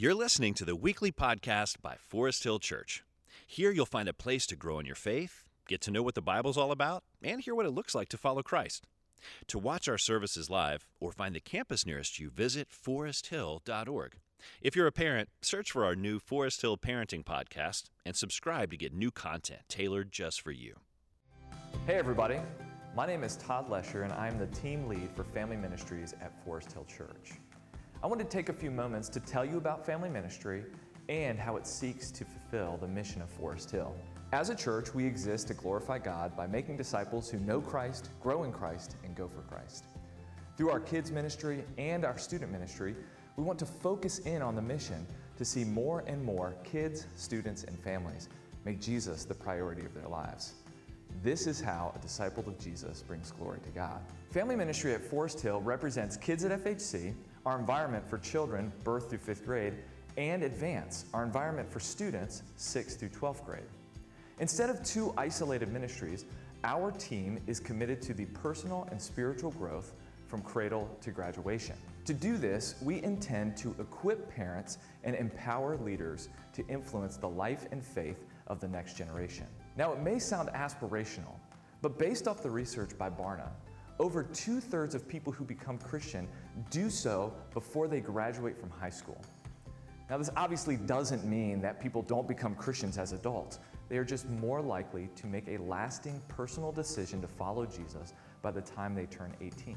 You're listening to the weekly podcast by Forest Hill Church. Here you'll find a place to grow in your faith, get to know what the Bible's all about, and hear what it looks like to follow Christ. To watch our services live or find the campus nearest you, visit foresthill.org. If you're a parent, search for our new Forest Hill Parenting podcast and subscribe to get new content tailored just for you. Hey, everybody. My name is Todd Lesher, and I'm the team lead for Family Ministries at Forest Hill Church. I want to take a few moments to tell you about family ministry and how it seeks to fulfill the mission of Forest Hill. As a church, we exist to glorify God by making disciples who know Christ, grow in Christ, and go for Christ. Through our kids' ministry and our student ministry, we want to focus in on the mission to see more and more kids, students, and families make Jesus the priority of their lives. This is how a disciple of Jesus brings glory to God. Family ministry at Forest Hill represents kids at FHC our environment for children, birth through fifth grade, and advance, our environment for students, sixth through 12th grade. Instead of two isolated ministries, our team is committed to the personal and spiritual growth from cradle to graduation. To do this, we intend to equip parents and empower leaders to influence the life and faith of the next generation. Now, it may sound aspirational, but based off the research by Barna, over two thirds of people who become Christian do so before they graduate from high school. Now, this obviously doesn't mean that people don't become Christians as adults. They are just more likely to make a lasting personal decision to follow Jesus by the time they turn 18.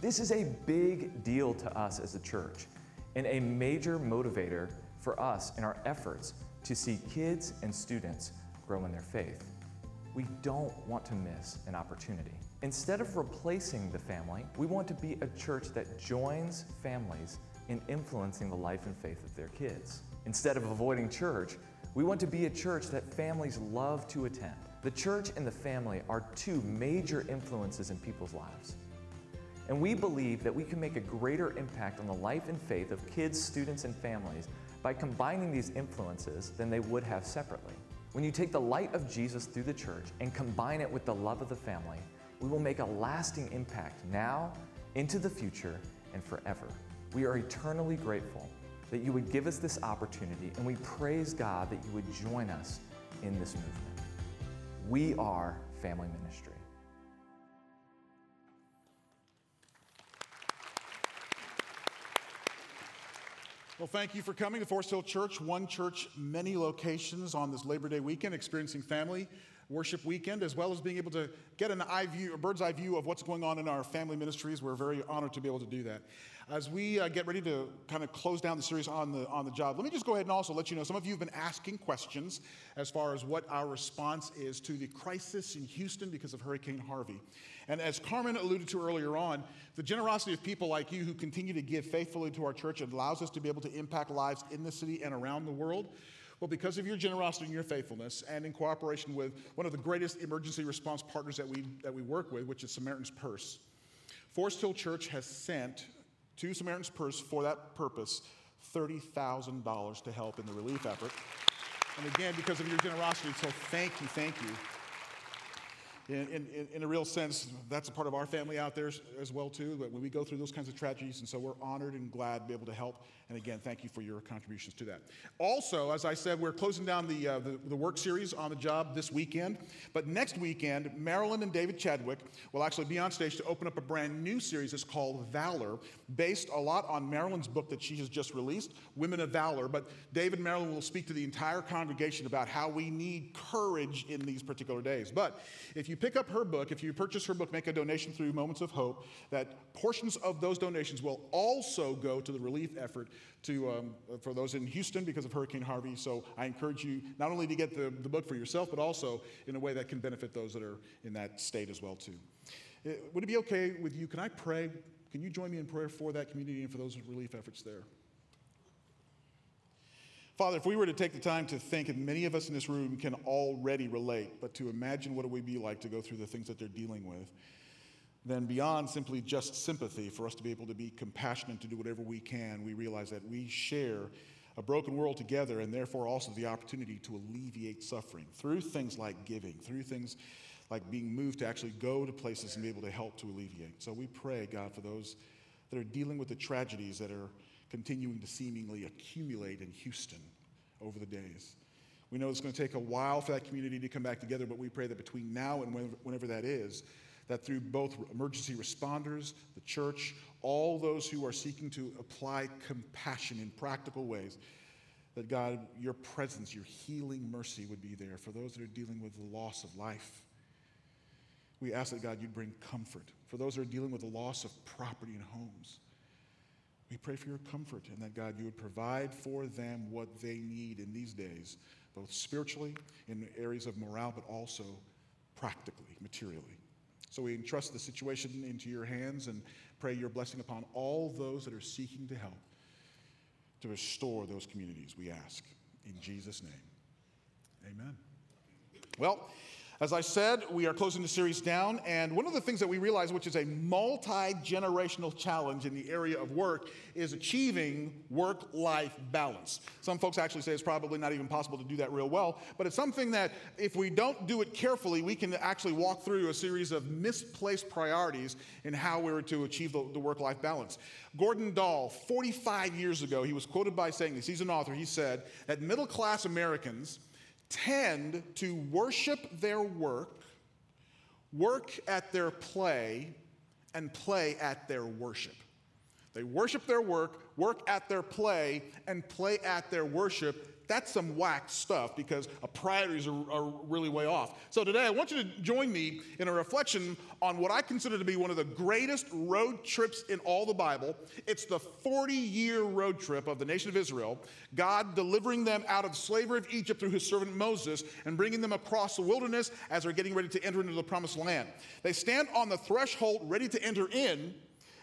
This is a big deal to us as a church and a major motivator for us in our efforts to see kids and students grow in their faith. We don't want to miss an opportunity. Instead of replacing the family, we want to be a church that joins families in influencing the life and faith of their kids. Instead of avoiding church, we want to be a church that families love to attend. The church and the family are two major influences in people's lives. And we believe that we can make a greater impact on the life and faith of kids, students, and families by combining these influences than they would have separately. When you take the light of Jesus through the church and combine it with the love of the family, we will make a lasting impact now, into the future, and forever. We are eternally grateful that you would give us this opportunity, and we praise God that you would join us in this movement. We are family ministry. Well, thank you for coming to Forest Hill Church, one church, many locations on this Labor Day weekend, experiencing family worship weekend, as well as being able to get an eye view, a bird's eye view of what's going on in our family ministries. We're very honored to be able to do that. As we uh, get ready to kind of close down the series on the on the job, let me just go ahead and also let you know some of you have been asking questions as far as what our response is to the crisis in Houston because of Hurricane Harvey. And as Carmen alluded to earlier on, the generosity of people like you who continue to give faithfully to our church allows us to be able to impact lives in the city and around the world. Well, because of your generosity and your faithfulness, and in cooperation with one of the greatest emergency response partners that we, that we work with, which is Samaritan's Purse, Forest Hill Church has sent to Samaritan's Purse for that purpose $30,000 to help in the relief effort. And again, because of your generosity, so thank you, thank you in, in, in, a real sense, that's a part of our family out there as well too. But when we go through those kinds of tragedies, and so we're honored and glad to be able to help. And again, thank you for your contributions to that. Also, as I said, we're closing down the, uh, the, the, work series on the job this weekend. But next weekend, Marilyn and David Chadwick will actually be on stage to open up a brand new series. It's called Valor, based a lot on Marilyn's book that she has just released, Women of Valor. But David and Marilyn will speak to the entire congregation about how we need courage in these particular days. But if you pick up her book, if you purchase her book, make a donation through Moments of Hope, that portions of those donations will also go to the relief effort to, um, for those in Houston because of Hurricane Harvey. So I encourage you not only to get the, the book for yourself, but also in a way that can benefit those that are in that state as well too. Uh, would it be okay with you? Can I pray? Can you join me in prayer for that community and for those relief efforts there? Father, if we were to take the time to think, and many of us in this room can already relate, but to imagine what it would be like to go through the things that they're dealing with, then beyond simply just sympathy, for us to be able to be compassionate, to do whatever we can, we realize that we share a broken world together and therefore also the opportunity to alleviate suffering through things like giving, through things like being moved to actually go to places and be able to help to alleviate. So we pray, God, for those that are dealing with the tragedies that are continuing to seemingly accumulate in Houston over the days. We know it's going to take a while for that community to come back together, but we pray that between now and whenever that is, that through both emergency responders, the church, all those who are seeking to apply compassion in practical ways, that God, your presence, your healing mercy would be there for those that are dealing with the loss of life. We ask that God, you'd bring comfort for those that are dealing with the loss of property and homes. We pray for your comfort and that God, you would provide for them what they need in these days, both spiritually, in areas of morale, but also practically, materially. So we entrust the situation into your hands and pray your blessing upon all those that are seeking to help to restore those communities, we ask. In Jesus' name, amen. Well, as I said, we are closing the series down, and one of the things that we realize, which is a multi generational challenge in the area of work, is achieving work life balance. Some folks actually say it's probably not even possible to do that real well, but it's something that if we don't do it carefully, we can actually walk through a series of misplaced priorities in how we're to achieve the, the work life balance. Gordon Dahl, 45 years ago, he was quoted by saying this. He's an author. He said that middle class Americans tend to worship their work, work at their play, and play at their worship. They worship their work, work at their play, and play at their worship that's some whack stuff because our priorities are, are, really way off. So today I want you to join me in a reflection on what I consider to be one of the greatest road trips in all the Bible. It's the 40 year road trip of the nation of Israel, God delivering them out of slavery of Egypt through his servant Moses and bringing them across the wilderness as they're getting ready to enter into the promised land. They stand on the threshold ready to enter in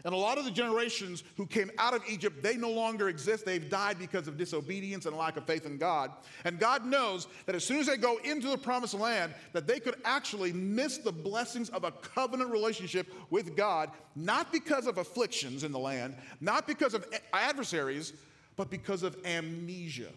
and a lot of the generations who came out of Egypt, they no longer exist. They've died because of disobedience and lack of faith in God. And God knows that as soon as they go into the promised land, that they could actually miss the blessings of a covenant relationship with God, not because of afflictions in the land, not because of adversaries, but because of amnesia.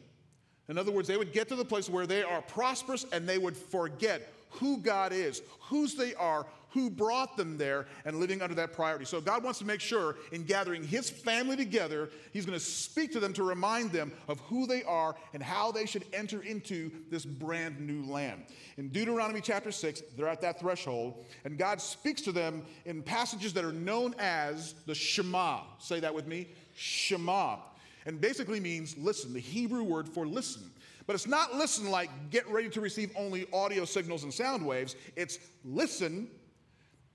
In other words, they would get to the place where they are prosperous and they would forget who God is, whose they are, who brought them there, and living under that priority. So God wants to make sure in gathering His family together, He's going to speak to them to remind them of who they are and how they should enter into this brand new land. In Deuteronomy chapter 6, they're at that threshold, and God speaks to them in passages that are known as the Shema. Say that with me Shema. And basically means listen, the Hebrew word for listen. But it's not listen like get ready to receive only audio signals and sound waves. It's listen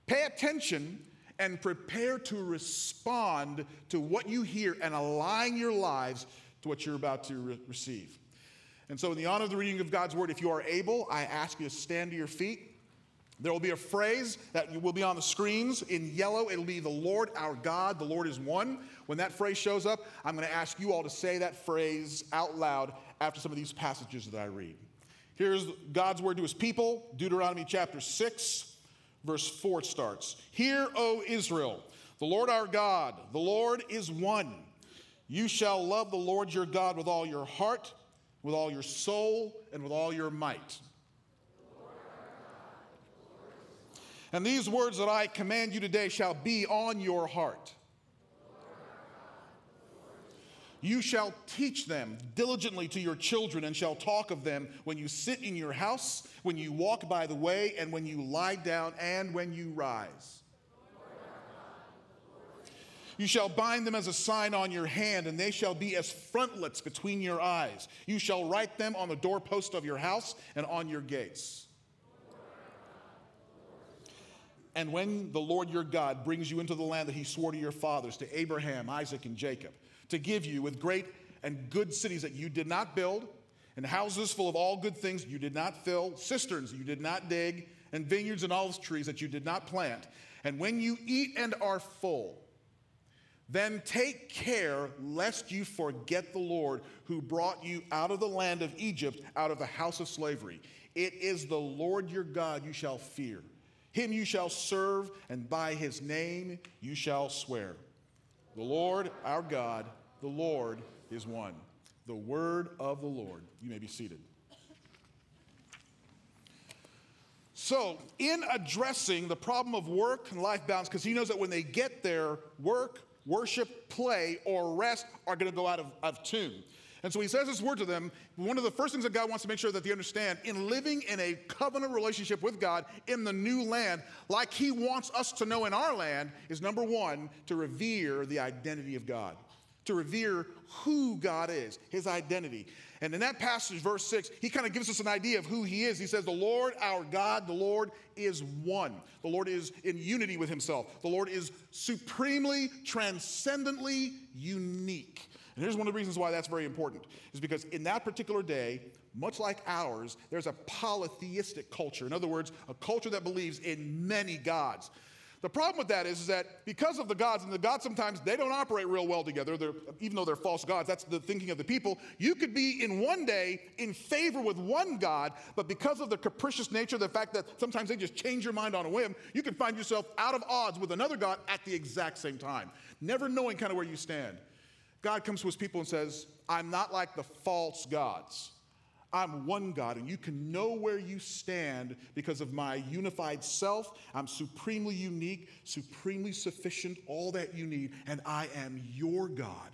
Pay attention and prepare to respond to what you hear and align your lives to what you're about to re- receive. And so, in the honor of the reading of God's word, if you are able, I ask you to stand to your feet. There will be a phrase that will be on the screens in yellow. It'll be the Lord our God, the Lord is one. When that phrase shows up, I'm going to ask you all to say that phrase out loud after some of these passages that I read. Here's God's word to his people Deuteronomy chapter 6, verse 4 starts Hear, O Israel, the Lord our God, the Lord is one. You shall love the Lord your God with all your heart, with all your soul, and with all your might. And these words that I command you today shall be on your heart. You shall teach them diligently to your children and shall talk of them when you sit in your house, when you walk by the way, and when you lie down, and when you rise. You shall bind them as a sign on your hand, and they shall be as frontlets between your eyes. You shall write them on the doorpost of your house and on your gates. And when the Lord your God brings you into the land that he swore to your fathers, to Abraham, Isaac, and Jacob, to give you with great and good cities that you did not build, and houses full of all good things you did not fill, cisterns you did not dig, and vineyards and olive trees that you did not plant. And when you eat and are full, then take care lest you forget the Lord who brought you out of the land of Egypt, out of the house of slavery. It is the Lord your God you shall fear. Him you shall serve, and by his name you shall swear. The Lord our God, the Lord is one. The word of the Lord. You may be seated. So, in addressing the problem of work and life balance, because he knows that when they get there, work, worship, play, or rest are going to go out of, of tune. And so he says this word to them. One of the first things that God wants to make sure that they understand in living in a covenant relationship with God in the new land, like he wants us to know in our land, is number one, to revere the identity of God, to revere who God is, his identity. And in that passage, verse 6, he kind of gives us an idea of who he is. He says, The Lord our God, the Lord is one. The Lord is in unity with himself. The Lord is supremely, transcendently unique. And here's one of the reasons why that's very important is because in that particular day, much like ours, there's a polytheistic culture. In other words, a culture that believes in many gods. The problem with that is, is that because of the gods, and the gods sometimes they don't operate real well together, they're, even though they're false gods, that's the thinking of the people. You could be in one day in favor with one God, but because of the capricious nature, the fact that sometimes they just change your mind on a whim, you can find yourself out of odds with another God at the exact same time, never knowing kind of where you stand. God comes to his people and says, I'm not like the false gods. I'm one God, and you can know where you stand because of my unified self. I'm supremely unique, supremely sufficient, all that you need, and I am your God.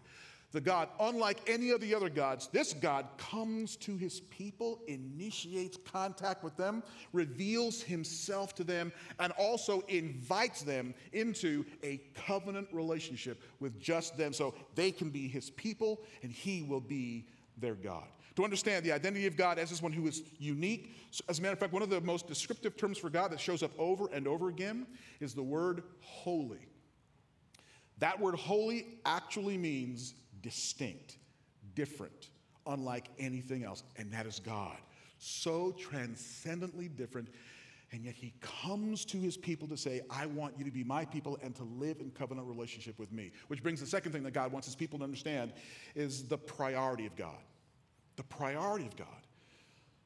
The God, unlike any of the other gods, this God comes to his people, initiates contact with them, reveals himself to them, and also invites them into a covenant relationship with just them so they can be his people and he will be their God. To understand the identity of God as this one who is unique, as a matter of fact, one of the most descriptive terms for God that shows up over and over again is the word holy. That word holy actually means distinct, different, unlike anything else, and that is God. So transcendently different, and yet he comes to his people to say, I want you to be my people and to live in covenant relationship with me. Which brings the second thing that God wants his people to understand is the priority of God. The priority of God.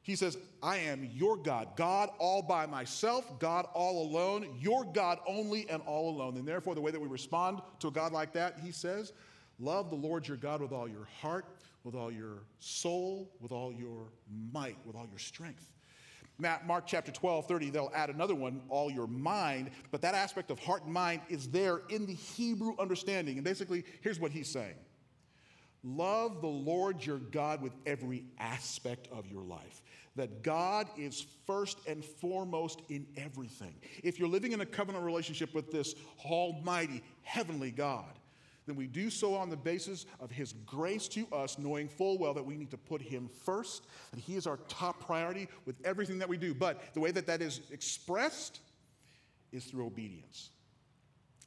He says, I am your God, God all by myself, God all alone, your God only and all alone. And therefore, the way that we respond to a God like that, he says, Love the Lord your God with all your heart, with all your soul, with all your might, with all your strength. Mark chapter 12, 30, they'll add another one, all your mind, but that aspect of heart and mind is there in the Hebrew understanding. And basically, here's what he's saying Love the Lord your God with every aspect of your life. That God is first and foremost in everything. If you're living in a covenant relationship with this almighty heavenly God, then we do so on the basis of His grace to us, knowing full well that we need to put Him first, that He is our top priority with everything that we do. But the way that that is expressed is through obedience.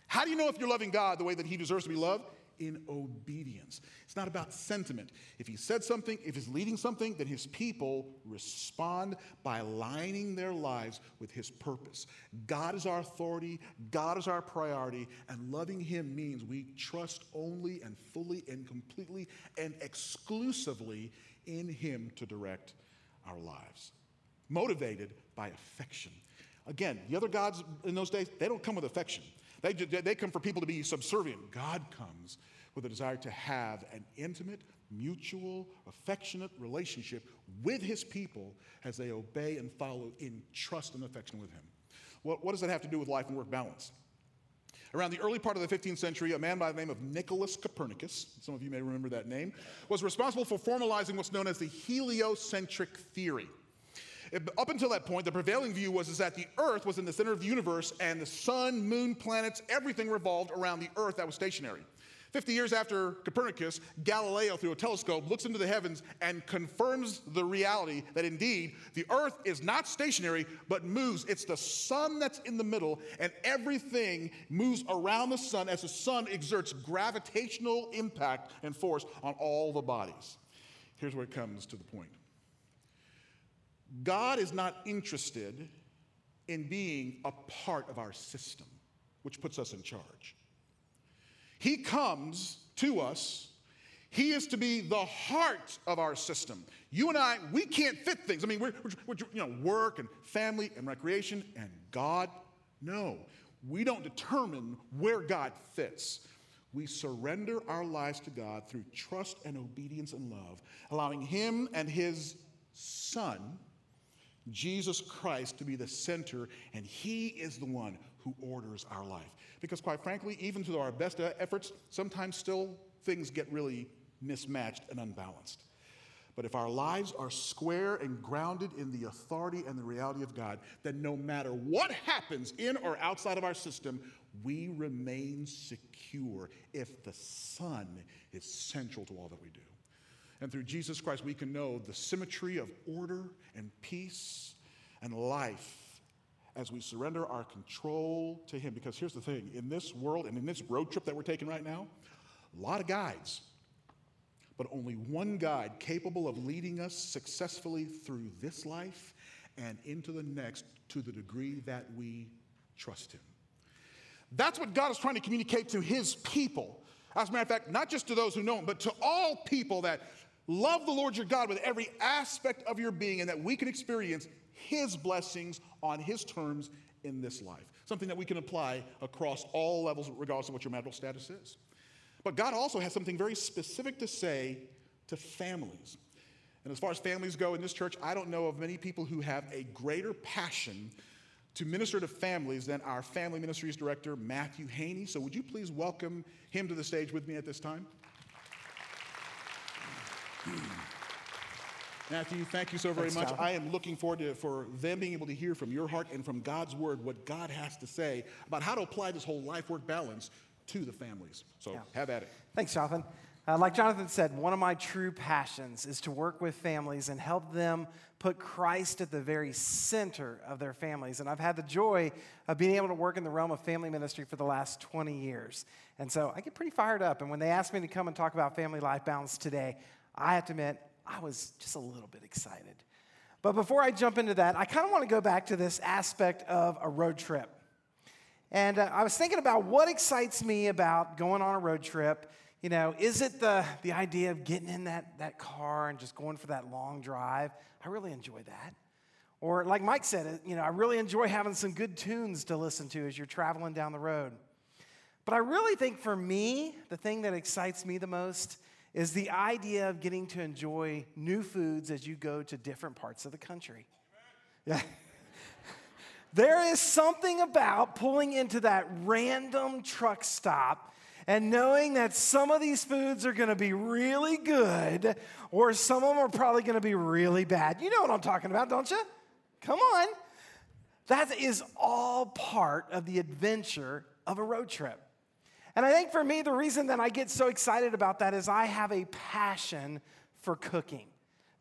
How do you know if you're loving God the way that He deserves to be loved? In obedience. It's not about sentiment. If he said something, if he's leading something, then his people respond by aligning their lives with his purpose. God is our authority, God is our priority, and loving him means we trust only and fully and completely and exclusively in him to direct our lives. Motivated by affection. Again, the other gods in those days, they don't come with affection. They, they come for people to be subservient. God comes with a desire to have an intimate, mutual, affectionate relationship with his people as they obey and follow in trust and affection with him. What, what does that have to do with life and work balance? Around the early part of the 15th century, a man by the name of Nicholas Copernicus, some of you may remember that name, was responsible for formalizing what's known as the heliocentric theory. Up until that point, the prevailing view was is that the Earth was in the center of the universe and the sun, moon, planets, everything revolved around the Earth that was stationary. 50 years after Copernicus, Galileo, through a telescope, looks into the heavens and confirms the reality that indeed the earth is not stationary but moves. It's the sun that's in the middle, and everything moves around the sun as the sun exerts gravitational impact and force on all the bodies. Here's where it comes to the point God is not interested in being a part of our system, which puts us in charge. He comes to us. He is to be the heart of our system. You and I, we can't fit things. I mean, we're, we're, you know, work and family and recreation, and God, no. We don't determine where God fits. We surrender our lives to God through trust and obedience and love, allowing Him and His Son Jesus Christ to be the center, and He is the one who orders our life. Because, quite frankly, even through our best efforts, sometimes still things get really mismatched and unbalanced. But if our lives are square and grounded in the authority and the reality of God, then no matter what happens in or outside of our system, we remain secure if the Son is central to all that we do. And through Jesus Christ, we can know the symmetry of order and peace and life as we surrender our control to Him. Because here's the thing in this world and in this road trip that we're taking right now, a lot of guides, but only one guide capable of leading us successfully through this life and into the next to the degree that we trust Him. That's what God is trying to communicate to His people. As a matter of fact, not just to those who know Him, but to all people that love the Lord your God with every aspect of your being and that we can experience His blessings on His terms in this life. Something that we can apply across all levels, regardless of what your marital status is. But God also has something very specific to say to families. And as far as families go in this church, I don't know of many people who have a greater passion to minister to families than our family ministries director, Matthew Haney. So, would you please welcome him to the stage with me at this time? Matthew, thank you so very Thanks, much. John. I am looking forward to for them being able to hear from your heart and from God's word what God has to say about how to apply this whole life work balance to the families. So yeah. have at it. Thanks, Jonathan. Uh, like Jonathan said, one of my true passions is to work with families and help them put Christ at the very center of their families. And I've had the joy of being able to work in the realm of family ministry for the last 20 years. And so I get pretty fired up. And when they asked me to come and talk about family life balance today, I have to admit, I was just a little bit excited. But before I jump into that, I kind of want to go back to this aspect of a road trip. And uh, I was thinking about what excites me about going on a road trip. You know, is it the, the idea of getting in that, that car and just going for that long drive? I really enjoy that. Or, like Mike said, uh, you know, I really enjoy having some good tunes to listen to as you're traveling down the road. But I really think for me, the thing that excites me the most is the idea of getting to enjoy new foods as you go to different parts of the country. Yeah. there is something about pulling into that random truck stop and knowing that some of these foods are going to be really good or some of them are probably going to be really bad. You know what I'm talking about, don't you? Come on. That is all part of the adventure of a road trip. And I think for me, the reason that I get so excited about that is I have a passion for cooking.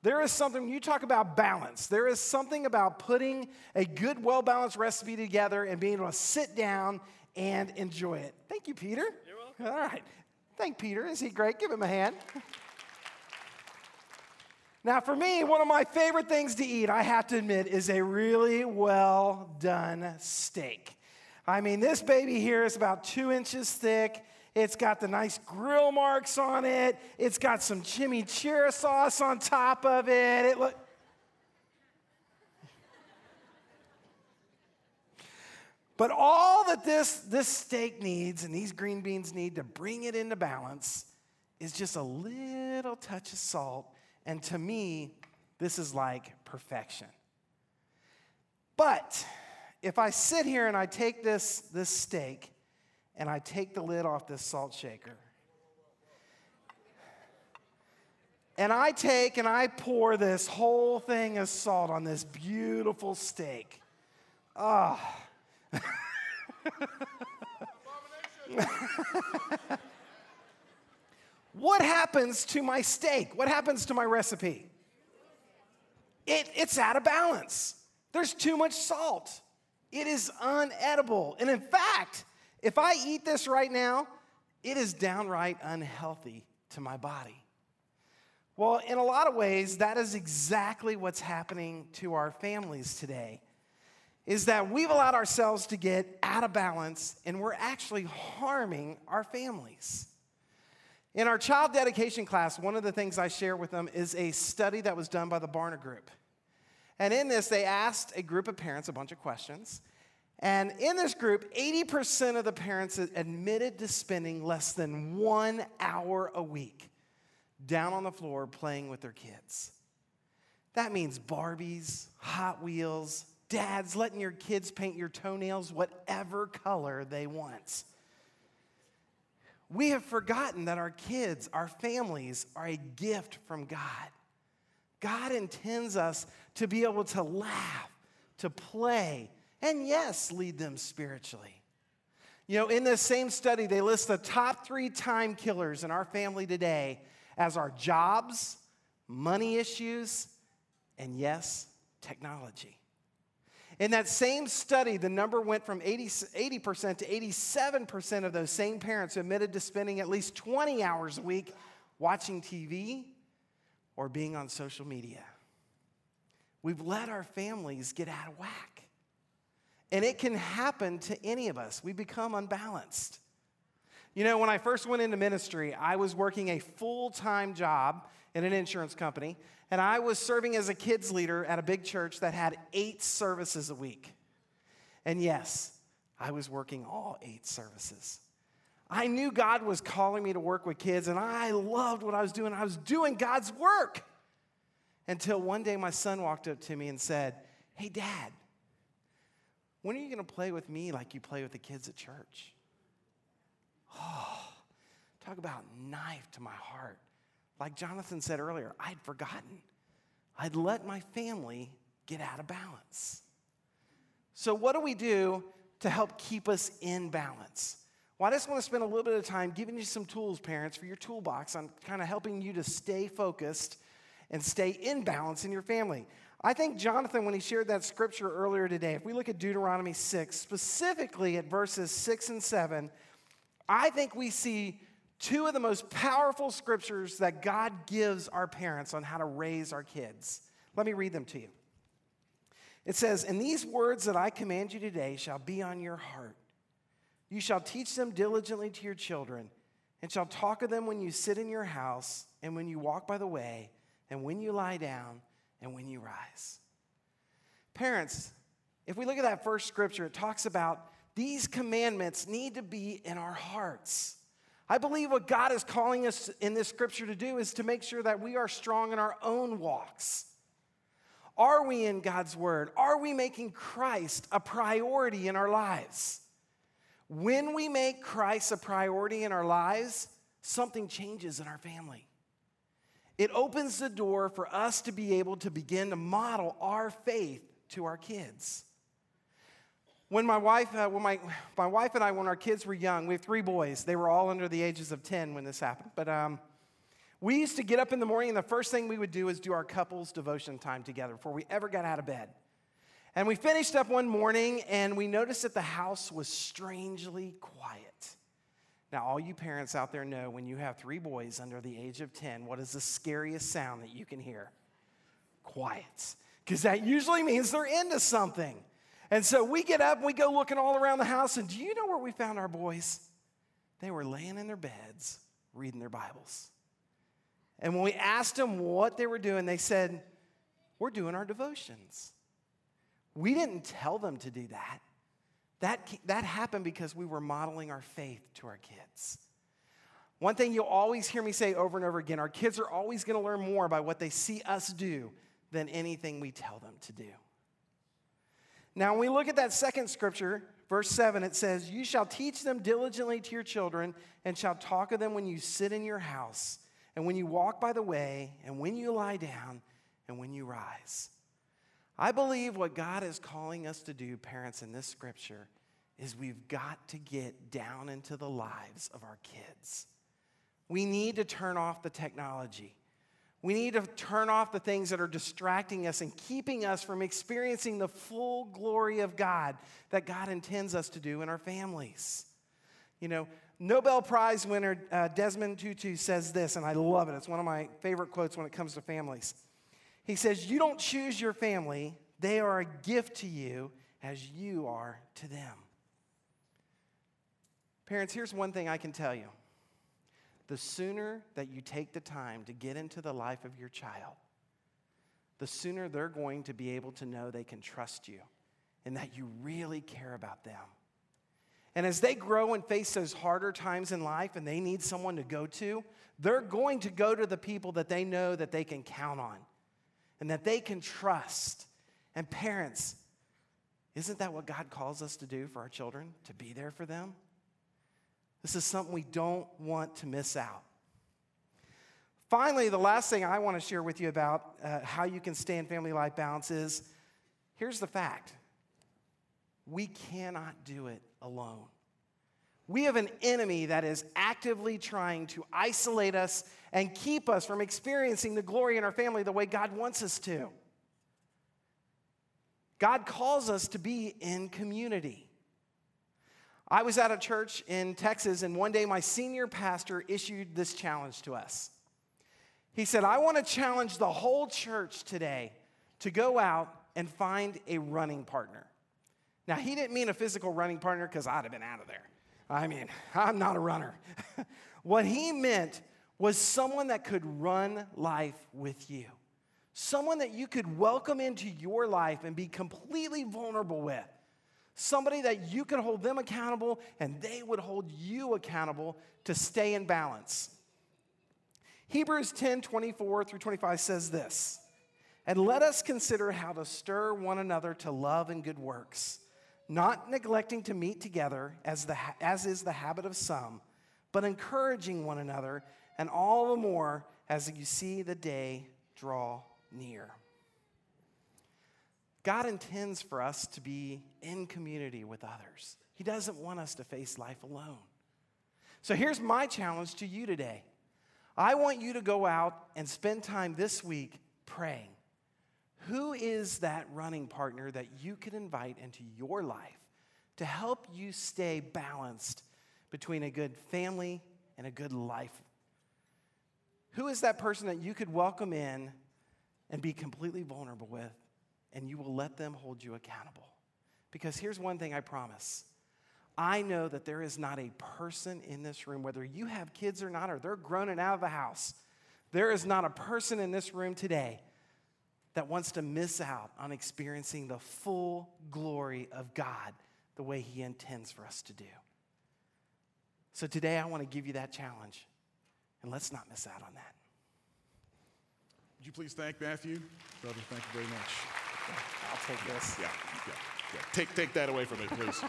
There is something, when you talk about balance, there is something about putting a good, well balanced recipe together and being able to sit down and enjoy it. Thank you, Peter. You're welcome. All right. Thank Peter. Is he great? Give him a hand. Now, for me, one of my favorite things to eat, I have to admit, is a really well done steak. I mean, this baby here is about two inches thick. It's got the nice grill marks on it. It's got some chimichurri sauce on top of it. It look. But all that this, this steak needs and these green beans need to bring it into balance is just a little touch of salt. And to me, this is like perfection. But if I sit here and I take this, this steak and I take the lid off this salt shaker, and I take and I pour this whole thing of salt on this beautiful steak. Ah. Oh. what happens to my steak? What happens to my recipe? It, it's out of balance. There's too much salt. It is unedible. And in fact, if I eat this right now, it is downright unhealthy to my body. Well, in a lot of ways, that is exactly what's happening to our families today. Is that we've allowed ourselves to get out of balance and we're actually harming our families. In our child dedication class, one of the things I share with them is a study that was done by the Barna Group. And in this, they asked a group of parents a bunch of questions. And in this group, 80% of the parents admitted to spending less than one hour a week down on the floor playing with their kids. That means Barbies, Hot Wheels, dads letting your kids paint your toenails whatever color they want. We have forgotten that our kids, our families, are a gift from God. God intends us to be able to laugh, to play, and yes, lead them spiritually. You know, in this same study, they list the top three time killers in our family today as our jobs, money issues, and yes, technology. In that same study, the number went from 80, 80% to 87% of those same parents admitted to spending at least 20 hours a week watching TV or being on social media. We've let our families get out of whack. And it can happen to any of us. We become unbalanced. You know, when I first went into ministry, I was working a full time job in an insurance company, and I was serving as a kids leader at a big church that had eight services a week. And yes, I was working all eight services. I knew God was calling me to work with kids, and I loved what I was doing. I was doing God's work. Until one day my son walked up to me and said, Hey, dad, when are you going to play with me like you play with the kids at church? Oh, talk about knife to my heart. Like Jonathan said earlier, I'd forgotten. I'd let my family get out of balance. So, what do we do to help keep us in balance? Well, I just want to spend a little bit of time giving you some tools, parents, for your toolbox on kind of helping you to stay focused and stay in balance in your family. I think Jonathan, when he shared that scripture earlier today, if we look at Deuteronomy 6, specifically at verses 6 and 7, I think we see two of the most powerful scriptures that God gives our parents on how to raise our kids. Let me read them to you. It says, And these words that I command you today shall be on your heart. You shall teach them diligently to your children, and shall talk of them when you sit in your house, and when you walk by the way, and when you lie down and when you rise. Parents, if we look at that first scripture, it talks about these commandments need to be in our hearts. I believe what God is calling us in this scripture to do is to make sure that we are strong in our own walks. Are we in God's word? Are we making Christ a priority in our lives? When we make Christ a priority in our lives, something changes in our family it opens the door for us to be able to begin to model our faith to our kids. When my wife, uh, when my, my wife and I, when our kids were young, we have three boys. They were all under the ages of 10 when this happened. But um, we used to get up in the morning, and the first thing we would do is do our couples devotion time together before we ever got out of bed. And we finished up one morning, and we noticed that the house was strangely quiet. Now, all you parents out there know when you have three boys under the age of 10, what is the scariest sound that you can hear? Quiet. Because that usually means they're into something. And so we get up we go looking all around the house, and do you know where we found our boys? They were laying in their beds reading their Bibles. And when we asked them what they were doing, they said, We're doing our devotions. We didn't tell them to do that. That, that happened because we were modeling our faith to our kids. One thing you'll always hear me say over and over again our kids are always going to learn more by what they see us do than anything we tell them to do. Now, when we look at that second scripture, verse 7, it says, You shall teach them diligently to your children, and shall talk of them when you sit in your house, and when you walk by the way, and when you lie down, and when you rise. I believe what God is calling us to do, parents, in this scripture, is we've got to get down into the lives of our kids. We need to turn off the technology. We need to turn off the things that are distracting us and keeping us from experiencing the full glory of God that God intends us to do in our families. You know, Nobel Prize winner uh, Desmond Tutu says this, and I love it. It's one of my favorite quotes when it comes to families. He says, You don't choose your family, they are a gift to you as you are to them. Parents, here's one thing I can tell you the sooner that you take the time to get into the life of your child, the sooner they're going to be able to know they can trust you and that you really care about them. And as they grow and face those harder times in life and they need someone to go to, they're going to go to the people that they know that they can count on and that they can trust. And parents, Isn't that what God calls us to do for our children? To be there for them? This is something we don't want to miss out. Finally, the last thing I want to share with you about uh, how you can stay in family life balance is here's the fact we cannot do it alone. We have an enemy that is actively trying to isolate us and keep us from experiencing the glory in our family the way God wants us to. God calls us to be in community. I was at a church in Texas, and one day my senior pastor issued this challenge to us. He said, I want to challenge the whole church today to go out and find a running partner. Now, he didn't mean a physical running partner because I'd have been out of there. I mean, I'm not a runner. what he meant was someone that could run life with you, someone that you could welcome into your life and be completely vulnerable with. Somebody that you could hold them accountable and they would hold you accountable to stay in balance. Hebrews 10 24 through 25 says this And let us consider how to stir one another to love and good works, not neglecting to meet together as, the, as is the habit of some, but encouraging one another, and all the more as you see the day draw near. God intends for us to be in community with others. He doesn't want us to face life alone. So here's my challenge to you today I want you to go out and spend time this week praying. Who is that running partner that you can invite into your life to help you stay balanced between a good family and a good life? Who is that person that you could welcome in and be completely vulnerable with, and you will let them hold you accountable? Because here's one thing I promise I know that there is not a person in this room, whether you have kids or not, or they're grown and out of the house, there is not a person in this room today that wants to miss out on experiencing the full glory of God the way He intends for us to do. So today I want to give you that challenge, and let's not miss out on that. Would you please thank Matthew? Brother, thank you very much. I'll take this. Yeah, yeah, yeah. Take, take that away from me, please.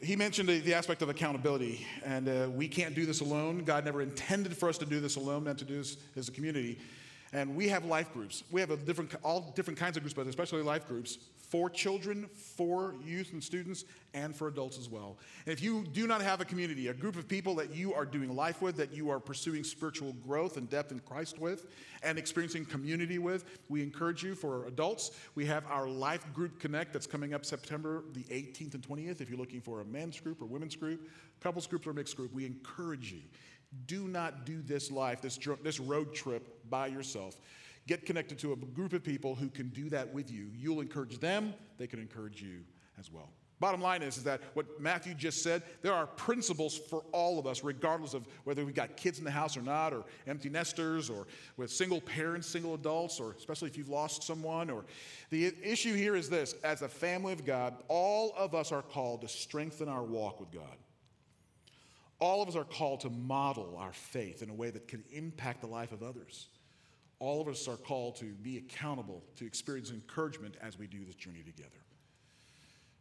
he mentioned the, the, aspect of accountability, and uh, we can't do this alone. God never intended for us to do this alone, meant to do this as a community. And we have life groups. We have different, all different kinds of groups, but especially life groups for children, for youth and students, and for adults as well. And if you do not have a community, a group of people that you are doing life with, that you are pursuing spiritual growth and depth in Christ with, and experiencing community with, we encourage you for adults. We have our Life Group Connect that's coming up September the 18th and 20th. If you're looking for a men's group or women's group, couples group or mixed group, we encourage you. Do not do this life, this, this road trip by yourself. Get connected to a group of people who can do that with you. You'll encourage them, they can encourage you as well. Bottom line is, is that what Matthew just said, there are principles for all of us, regardless of whether we've got kids in the house or not, or empty nesters, or with single parents, single adults, or especially if you've lost someone. Or the issue here is this as a family of God, all of us are called to strengthen our walk with God. All of us are called to model our faith in a way that can impact the life of others all of us are called to be accountable, to experience encouragement as we do this journey together.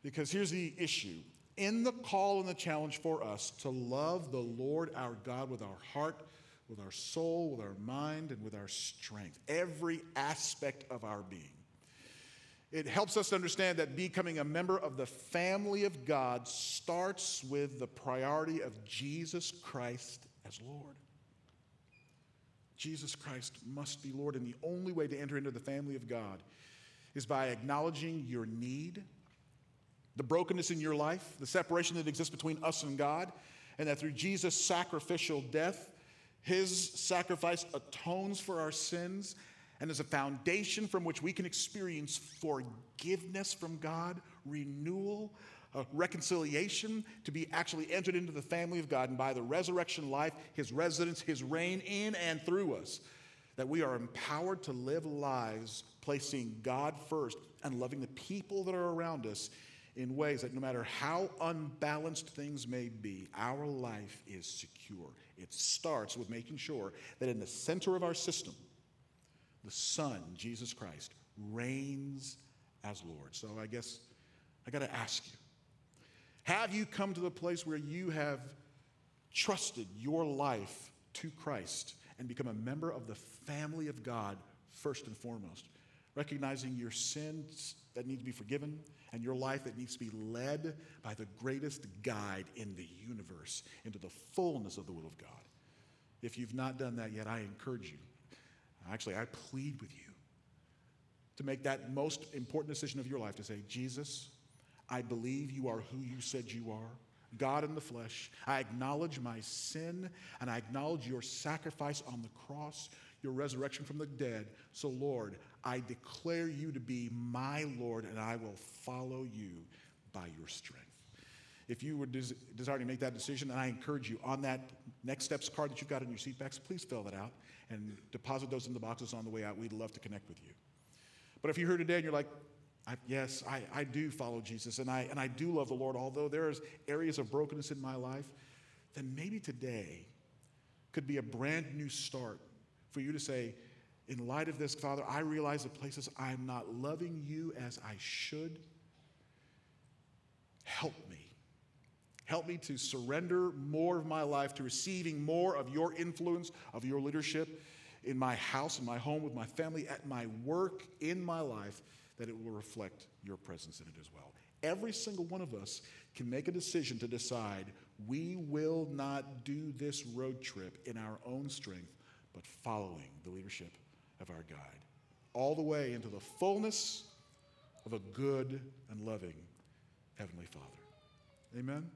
Because here's the issue in the call and the challenge for us to love the Lord our God with our heart, with our soul, with our mind, and with our strength, every aspect of our being. It helps us understand that becoming a member of the family of God starts with the priority of Jesus Christ as Lord. Jesus Christ must be Lord. And the only way to enter into the family of God is by acknowledging your need, the brokenness in your life, the separation that exists between us and God, and that through Jesus' sacrificial death, his sacrifice atones for our sins and as a foundation from which we can experience forgiveness from God, renewal, uh, reconciliation, to be actually entered into the family of God, and by the resurrection life, his residence, his reign in and through us, that we are empowered to live lives placing God first and loving the people that are around us in ways that no matter how unbalanced things may be, our life is secure. It starts with making sure that in the center of our system, the Son, Jesus Christ, reigns as Lord. So I guess I got to ask you have you come to the place where you have trusted your life to Christ and become a member of the family of God first and foremost? Recognizing your sins that need to be forgiven and your life that needs to be led by the greatest guide in the universe into the fullness of the will of God. If you've not done that yet, I encourage you. Actually, I plead with you to make that most important decision of your life to say, Jesus, I believe you are who you said you are. God in the flesh. I acknowledge my sin and I acknowledge your sacrifice on the cross, your resurrection from the dead. So, Lord, I declare you to be my Lord and I will follow you by your strength. If you would des- to make that decision, and I encourage you on that next steps card that you've got in your seat backs, please fill that out and deposit those in the boxes on the way out. We'd love to connect with you. But if you're here today and you're like, I, yes, I, I do follow Jesus and I, and I do love the Lord, although there's areas of brokenness in my life, then maybe today could be a brand new start for you to say, in light of this, Father, I realize the places I'm not loving you as I should. Help me. Help me to surrender more of my life to receiving more of your influence, of your leadership in my house, in my home, with my family, at my work, in my life, that it will reflect your presence in it as well. Every single one of us can make a decision to decide we will not do this road trip in our own strength, but following the leadership of our guide, all the way into the fullness of a good and loving Heavenly Father. Amen.